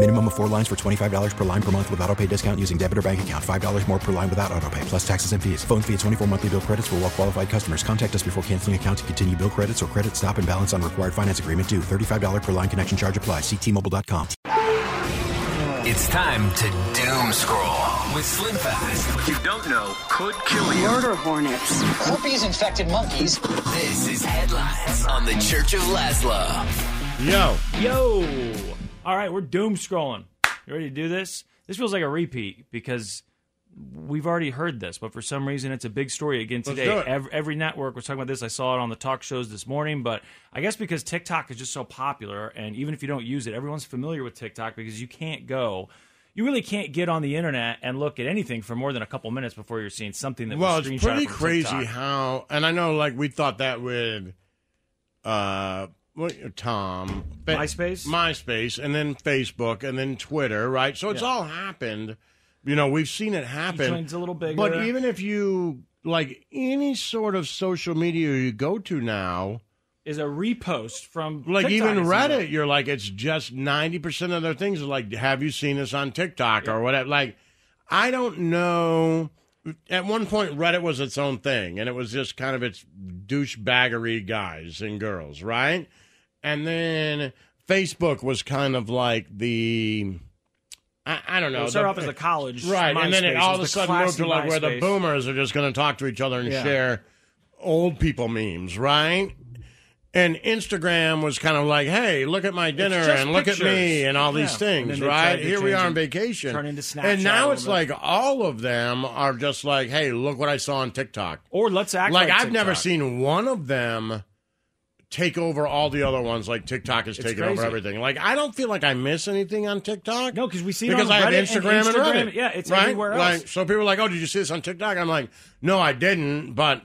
Minimum of four lines for $25 per line per month with auto pay discount using debit or bank account. $5 more per line without auto pay, plus taxes and fees. Phone fee at 24 monthly bill credits for all well qualified customers. Contact us before canceling account to continue bill credits or credit stop and balance on required finance agreement due. $35 per line connection charge apply. Ctmobile.com. It's time to doom scroll with Slim Fast. What you don't know could kill you. Murder hornets. Herpes infected monkeys. This is Headlines on the Church of Laszlo. Yo. Yo. All right, we're doom scrolling. You ready to do this? This feels like a repeat because we've already heard this, but for some reason it's a big story again Let's today. Every, every network was talking about this. I saw it on the talk shows this morning, but I guess because TikTok is just so popular, and even if you don't use it, everyone's familiar with TikTok because you can't go. You really can't get on the internet and look at anything for more than a couple minutes before you're seeing something that Well, was it's pretty crazy TikTok. how, and I know like we thought that with uh, what Tom, Fa- MySpace? MySpace, and then Facebook, and then Twitter, right? So it's Yeah. all happened. You know, we've seen it happen. one's a little bigger. But even if you like any sort of social media you go to now, is a repost from like TikTok, even Reddit, you're like it's just ninety percent of their things are like, have you seen this on TikTok or whatever? Like, I don't know. At one point, Reddit was its own thing, and it was just kind of its douchebaggery guys and girls, right? And then Facebook was kind of like the. I, I don't know. It started the- off as a college, right? and then it all of a sudden moved to like where the boomers are just going to talk to each other and Yeah. share old people memes, right? And Instagram was kind of like, hey, look at my dinner and look at me and all these things, right? Here we are on vacation. turn into Snapchat and now it's bit. like all of them are just like, hey, look what I saw on TikTok. Or let's act like like I've never seen one of them take over all the other ones like TikTok is It's taking over everything. Like I don't feel like I miss anything on TikTok. No, because we see it because on I have Reddit Instagram and, Instagram. Reddit. Yeah, it's right? everywhere else. Like, so people are like, "Oh, did you see this on TikTok?" I'm like, "No, I didn't," but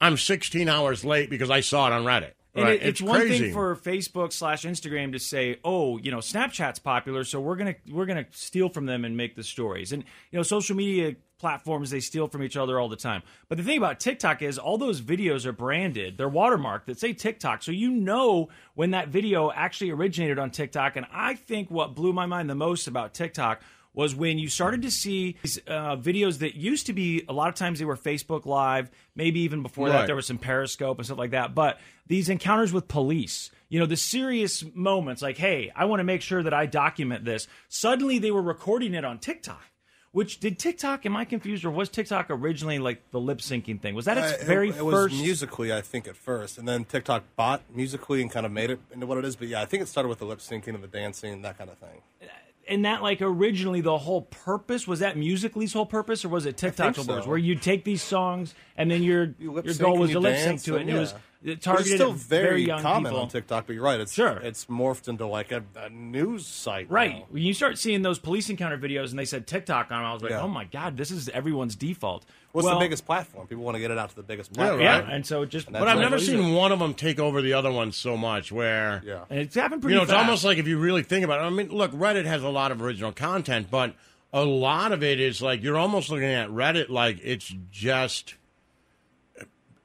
I'm 16 hours late because I saw it on Reddit. And Right? it, it's, one crazy. thing for Facebook slash Instagram to say, "Oh, you know, Snapchat's popular, so we're gonna we're gonna steal from them and make the stories." And you know, social media platforms they steal from each other all the time. But the thing about TikTok is all those videos are branded; they're watermarked that say TikTok, so you know when that video actually originated on TikTok. And I think what blew my mind the most about TikTok was when you started to see these uh, videos that used to be a lot of times they were Facebook Live, maybe even before that there was some Periscope and stuff like that. But these encounters with police, you know, the serious moments, like, hey, I want to make sure that I document this. Suddenly they were recording it on TikTok. Which did TikTok? Am I confused, or was TikTok originally like the lip syncing thing? Was that its Uh, very it, it was first? Musical.ly, I think, at first, and then TikTok bought Musical.ly and kind of made it into what it is. But yeah, I think it started with the lip syncing and the dancing, that kind of thing. and that like originally the whole purpose was that Musical.ly's whole purpose, or was it TikTok's whole purpose, so. where you take these songs and then your your goal was to lip sync to it, and it was yeah. it But it's still at very, young common people. on TikTok. But you're right; it's Sure. it's morphed into like a, a news site, Right. now. When you start seeing those police encounter videos and they said TikTok on them, I was like, Yeah. oh my God, this is everyone's default. What's well, the biggest platform? People want to get it out to the biggest Yeah, platform. Yeah, right. and so it just. And But I've never it is. seen one of them take over the other one so much. Where Yeah. And it's happened pretty you know, it's almost like if you really think about it. I mean, look, Reddit has a lot of original content, but a lot of it is like you're almost looking at Reddit like it's just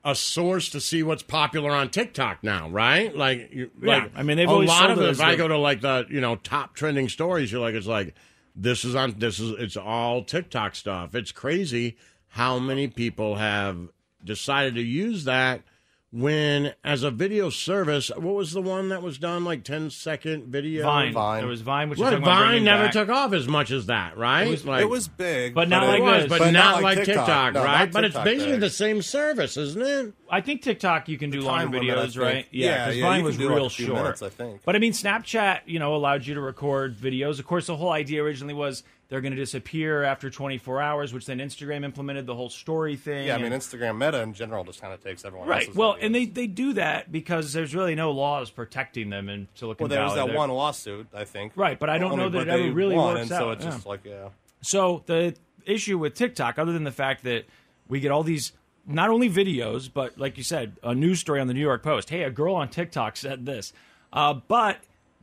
a source to see what's popular on TikTok now, right? Like, you, Yeah, like I mean, they've a lot of it If I go to like the you know top trending stories, you're like, it's like this is on this is it's all TikTok stuff. It's crazy how many people have decided to use that when, as a video service, what was the one that was done like 10 second video? Vine. There was Vine, which is What, Vine never back- took off as much as that, right? It was- Like- it was big, But not It like was, this. but, But not, not like like TikTok, TikTok. No, right? not but it's basically big. the same service, isn't it? I think TikTok you can do The longer time videos, think. right? Yeah, because yeah, Vine was can do, like, real short. minutes, I think. But I mean, Snapchat, you know, allowed you to record videos. Of course, the whole idea originally was they're going to disappear after 24 hours, which then Instagram implemented the whole story thing. Yeah, I mean, Instagram Meta in general just kind of takes everyone Right. else's Well, and they, they do that because there's really no laws protecting them in Silicon Valley. well, there was that They're- one lawsuit, I think. Right, but I don't Only- know that it ever really won, works and so out. it's just like, yeah. So the issue with TikTok, other than the fact that we get all these not only videos, but like you said, a news story on the New York Post. Hey, a girl on TikTok said this. Uh, but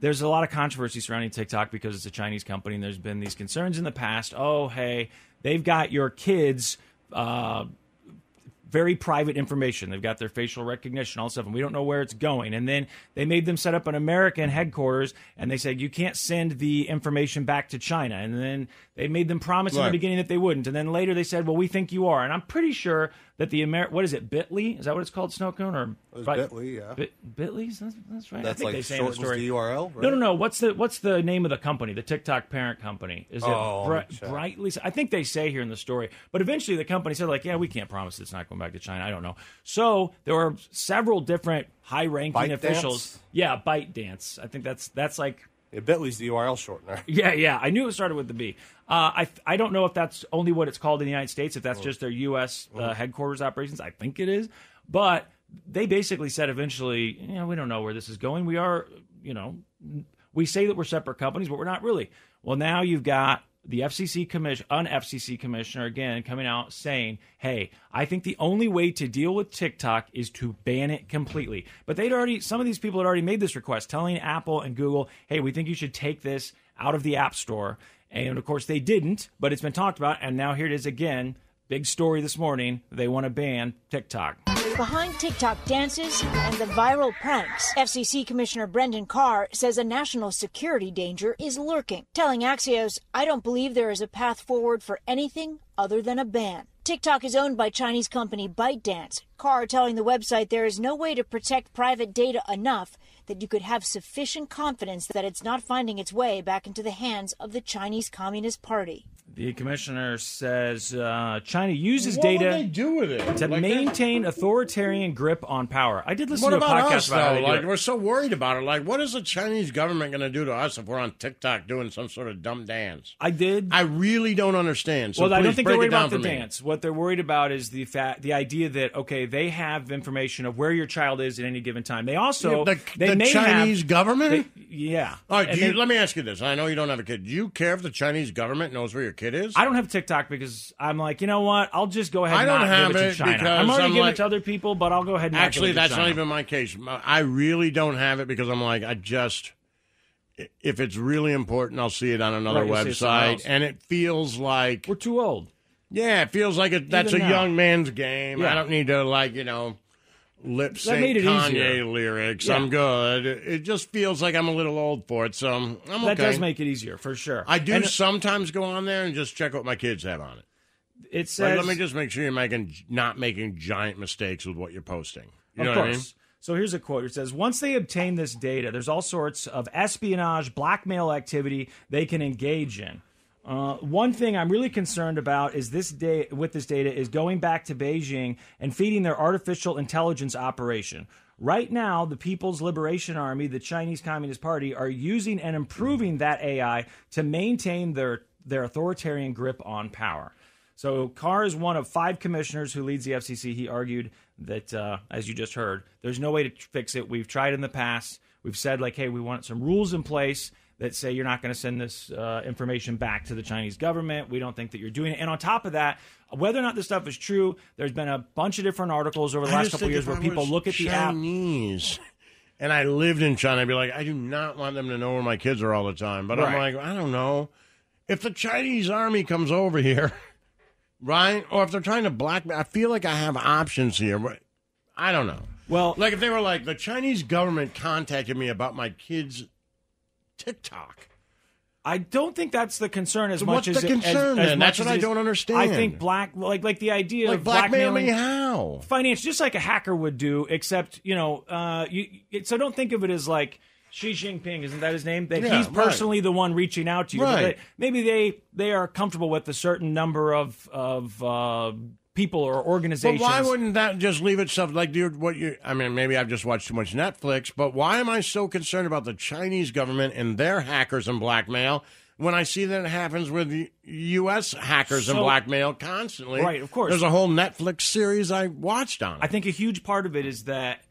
there's a lot of controversy surrounding TikTok because it's a Chinese company, and there's been these concerns in the past. Oh, hey, they've got your kids. Uh, very private information. They've got their facial recognition, all stuff, and we don't know where it's going. And then they made them set up an American headquarters, and they said you can't send the information back to China. And then they made them promise in the beginning that they wouldn't. And then later they said, well, we think you are. And I'm pretty sure that the Amer what is it, Bitly? Is that what it's called, Snow Cone? Or It Bitly, yeah. Bit, Bitly's? That's, that's right. I That's think like they say in the story. the URL, right? No, no, no. What's the what's the name of the company? The TikTok parent company? Is it Oh, Bri- me check. Brightly? I think they say here in the story. But eventually, the company said, like, yeah, we can't promise it's not going back to China. I don't know. So there were several different high-ranking ByteDance? officials. Yeah, ByteDance. I think that's that's like Bitly's the URL shortener. yeah, yeah. I knew it started with the B. Uh, I I don't know if that's only what it's called in the United States. If that's just their U.S. Uh, headquarters operations, I think it is. But they basically said eventually, you know, we don't know where this is going. We are, you know, we say that we're separate companies, but we're not really. Well, now you've got the FCC commission, un FCC commissioner again coming out saying, "Hey, I think the only way to deal with TikTok is to ban it completely." But they'd already, some of these people had already made this request, telling Apple and Google, "Hey, we think you should take this out of the App Store." And of course, they didn't, but it's been talked about, and now here it is again. Big story this morning. They want to ban TikTok. Behind TikTok dances and the viral pranks, FCC Commissioner Brendan Carr says a national security danger is lurking, telling Axios, I don't believe there is a path forward for anything other than a ban. TikTok is owned by Chinese company ByteDance. Carr telling the website there is no way to protect private data enough that you could have sufficient confidence that it's not finding its way back into the hands of the Chinese Communist Party. The commissioner says uh, China uses What data would they do with it? to Like maintain authoritarian grip on power. I did listen What to a about podcast us, about how though? they do Like, it. we're so worried about it. Like, what is the Chinese government going to do to us if we're on TikTok doing some sort of dumb dance? I did. I really don't understand. So well, I don't think they're worried about the me. dance. What they're worried about is the fact, the idea that okay, they have information of where your child is at any given time. They also the, they the may Chinese have, government. they- yeah. All right, do you, they- let me ask you this. I know you don't have a kid. Do you care if the Chinese government knows where your kid is? I don't have TikTok because I'm like, you know what? I'll just go ahead. I and don't not have give it, it to China. because I'm already I'm giving like- it to other people, but I'll go ahead and not Actually, give it to that's not even my case. I really don't have it because I'm like, I just, if it's really important, I'll see it on another Right, it website. And it feels like. We're too old. Yeah, it feels like it, that's Even a now. young man's game. Yeah. I don't need to, like, you know, lip sync Kanye easier. lyrics. Yeah. I'm good. It just feels like I'm a little old for it, so I'm okay. That does make it easier for sure. I do And sometimes go on there and just check what my kids have on it. It Like, says. let me just make sure you're making not making giant mistakes with what you're posting. You of know course. what I mean? So here's a quote. It says, "Once they obtain this data, there's all sorts of espionage, blackmail activity they can engage in." Uh, one thing I'm really concerned about is this day with this data is going back to Beijing and feeding their artificial intelligence operation. Right now, the People's Liberation Army, the Chinese Communist Party, are using and improving that AI to maintain their their authoritarian grip on power. So Carr is one of five commissioners who leads the FCC. He argued that, uh, as you just heard, there's no way to fix it. We've tried in the past. We've said like, hey, we want some rules in place that say you're not going to send this uh, information back to the Chinese government. We don't think that you're doing it. And on top of that, whether or not this stuff is true, there's been a bunch of different articles over the I last couple of years where I people look at the app. Chinese, and I lived in China, I'd be like, I do not want them to know where my kids are all the time. But I'm like, I don't know. If the Chinese army comes over here, right? Or if they're trying to blackmail, I feel like I have options here. but I don't know. Well, like if they were like, the Chinese government contacted me about my kids' TikTok. I don't think that's the concern as So much as the it- as- concern, as then? much That's what as I don't understand. I think black, like like the idea Like of blackmail blackmailing how? finance, just like a hacker would do, except you know, uh, you. It, so don't think of it as like Xi Jinping, isn't that his name? That Yeah, he's right. personally the one reaching out to you. but Right. they- maybe they they are comfortable with a certain number of of uh, people or organizations. But why wouldn't that just leave itself like dude, what you? I mean, maybe I've just watched too much Netflix, but why am I so concerned about the Chinese government and their hackers and blackmail when I see that it happens with U.S. hackers and blackmail constantly? Right, of course. There's a whole Netflix series I watched on. I think a huge part of it is that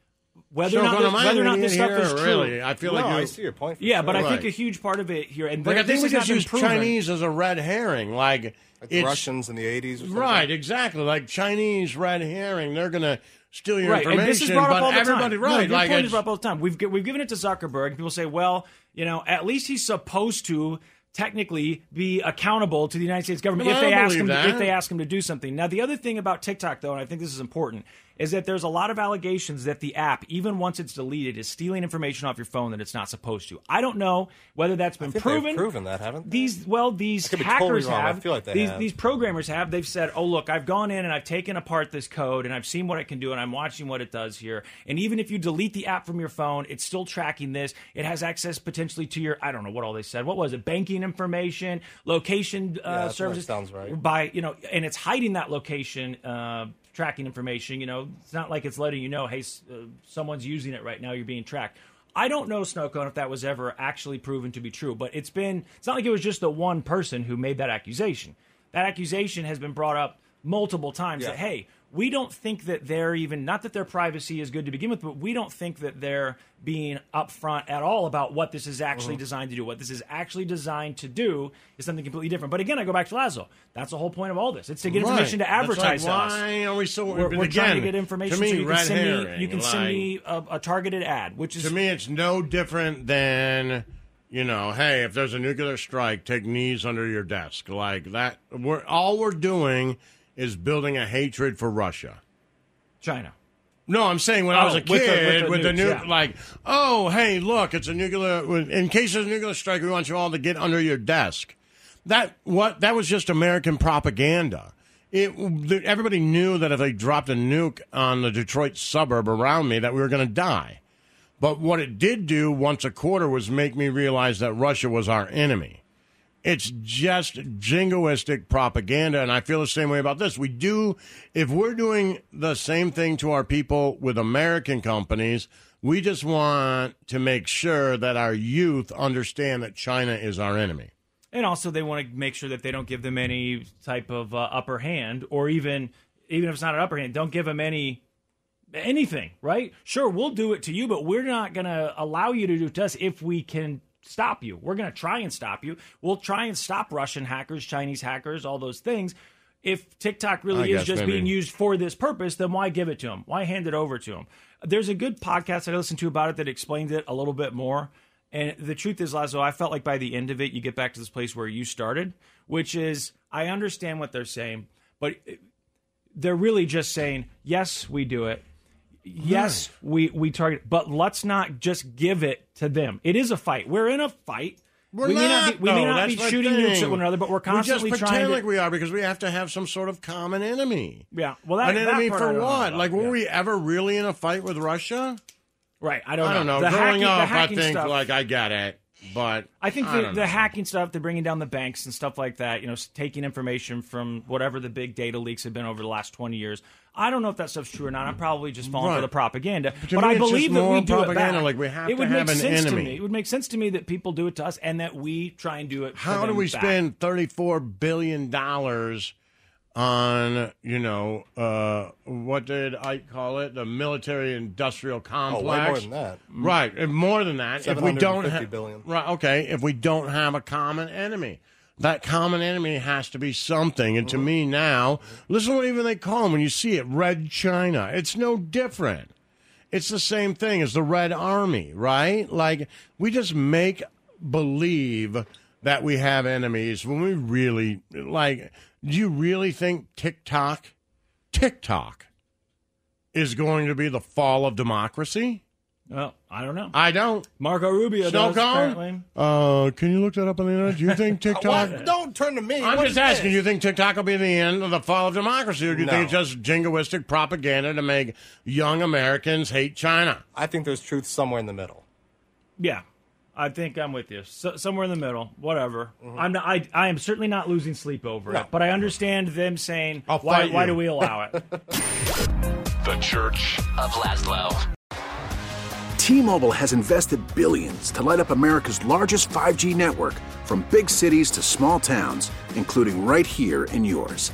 whether or not this, whether or not this stuff is true. really? I feel no, like you. I see your point. Yeah, sure. but I think a huge part of it here, and Like I this think we has just use proven. Chinese as a red herring. Like Like it's Russians in the '80s, right, exactly. Like Chinese red herring. They're gonna steal your right, information. and this is brought up all the everybody, time. right? no, your like point is brought up all the time. We've we've given it to Zuckerberg, people say, well, you know, at least he's supposed to technically be accountable to the United States government Well, if I they ask him believe to, if they ask him to do something. Now, the other thing about TikTok, though, and I think this is important, is that there's a lot of allegations that the app, even once it's deleted, is stealing information off your phone that it's not supposed to. I don't know whether that's been proven. proven that, haven't they? These well, these hackers totally have. feel like they these have. these programmers have. They've said, "Oh, look, I've gone in and I've taken apart this code and I've seen what it can do and I'm watching what it does here. And even if you delete the app from your phone, it's still tracking this. It has access potentially to your I don't know what all they said. What was it? Banking information, location Yeah, uh, that services. sounds right. By you know, and it's hiding that location." Uh, tracking information you know it's not like it's letting you know hey s- uh, someone's using it right now you're being tracked I don't know, Snowcone, if that was ever actually proven to be true, but it's been, it's not like it was just the one person who made that accusation. That accusation has been brought up multiple times Yeah. that, hey, we don't think that they're even, not that their privacy is good to begin with, but we don't think that they're being upfront at all about what this is actually mm-hmm. designed to do. What this is actually designed to do is something completely different. But again, I go back to Laszlo. That's the whole point of all this. It's to get information to Right. That's advertise like, us. Why are we so? We're, we're trying to get information To me, so you can send me, you can send me a, a targeted ad, which is To me, it's no different than you know, hey, if there's a nuclear strike, take knees under your desk, like that. We're all we're doing is building a hatred for Russia. China. No, I'm saying when I was Oh, a with the- kid with with the the, nukes, new, yeah. like, oh, hey, look, it's a nuclear. In case there's a nuclear strike, we want you all to get under your desk. That what that was just American propaganda. It everybody knew that if they dropped a nuke on the Detroit suburb around me, that we were going to die. But what it did do once a quarter was make me realize that Russia was our enemy. It's just jingoistic propaganda, and I feel the same way about this. We do, if we're doing the same thing to our people with American companies, we just want to make sure that our youth understand that China is our enemy. And also, they want to make sure that they don't give them any type of uh, upper hand, or even even if it's not an upper hand, don't give them any anything. Right? Sure, we'll do it to you, but we're not going to allow you to do it to us if we can stop you. We're going to try and stop you. We'll try and stop Russian hackers, Chinese hackers, all those things. If TikTok I really is guess just maybe. being used for this purpose, then why give it to them? Why hand it over to them? There's a good podcast that I listened to about it that explains it a little bit more. And the truth is, Laszlo, I felt like by the end of it, you get back to this place where you started, which is I understand what they're saying, but they're really just saying, yes, we do it. Yes, we, we target, but let's not just give it to them. It is a fight. We're in a fight. We're we may not. not be, we may not be shooting nukes at one another, but we're constantly we just pretend to. like we are because we have to have some sort of common enemy. yeah, well, that, An that enemy for what? Like, were yeah. we ever really in a fight with Russia? Right, I don't know. I don't know. The Growing hacking- up, I think stuff- like I get it, but I think the, don't the hacking stuff, they're bringing down the banks and stuff like that, you know, taking information from whatever the big data leaks have been over the last 20 years. I don't know if that stuff's true or not. I'm probably just falling Right. for the propaganda. But But I believe that we do propaganda, it back. like we have it to would have make an sense enemy. To me. It would make sense to me that people do it to us and that we try and do it. for How do we back. spend thirty-four billion dollars on you know uh, what did I call it? The military-industrial complex. Oh, way more than that. Right, and more than that. If we don't have right, okay, if we don't have a common enemy. That common enemy has to be something. And to Mm-hmm. me now, listen to what even they call them when you see it Red China. It's no different. It's the same thing as the Red Army, right? Like, we just make believe that we have enemies when we really, like, do you really think TikTok, TikTok, is going to be the fall of democracy? Well, I don't know. I don't. Marco Rubio Snow does, cone? apparently. Uh, can you look that up on the internet? Do you think TikTok? What? Don't turn to me. I'm What just is asking. this? Do you think TikTok will be the end of the fall of democracy, or do you No. think it's just jingoistic propaganda to make young Americans hate China? I think there's truth somewhere in the middle. Yeah, I think I'm with you. So, somewhere in the middle, whatever. Mm-hmm. I'm not, I, I am certainly not losing sleep over No. it, but I understand them saying, I'll why, why do we allow it? The Church of Laszlo. T-Mobile has invested billions to light up America's largest 5G network from big cities to small towns, including right here in yours.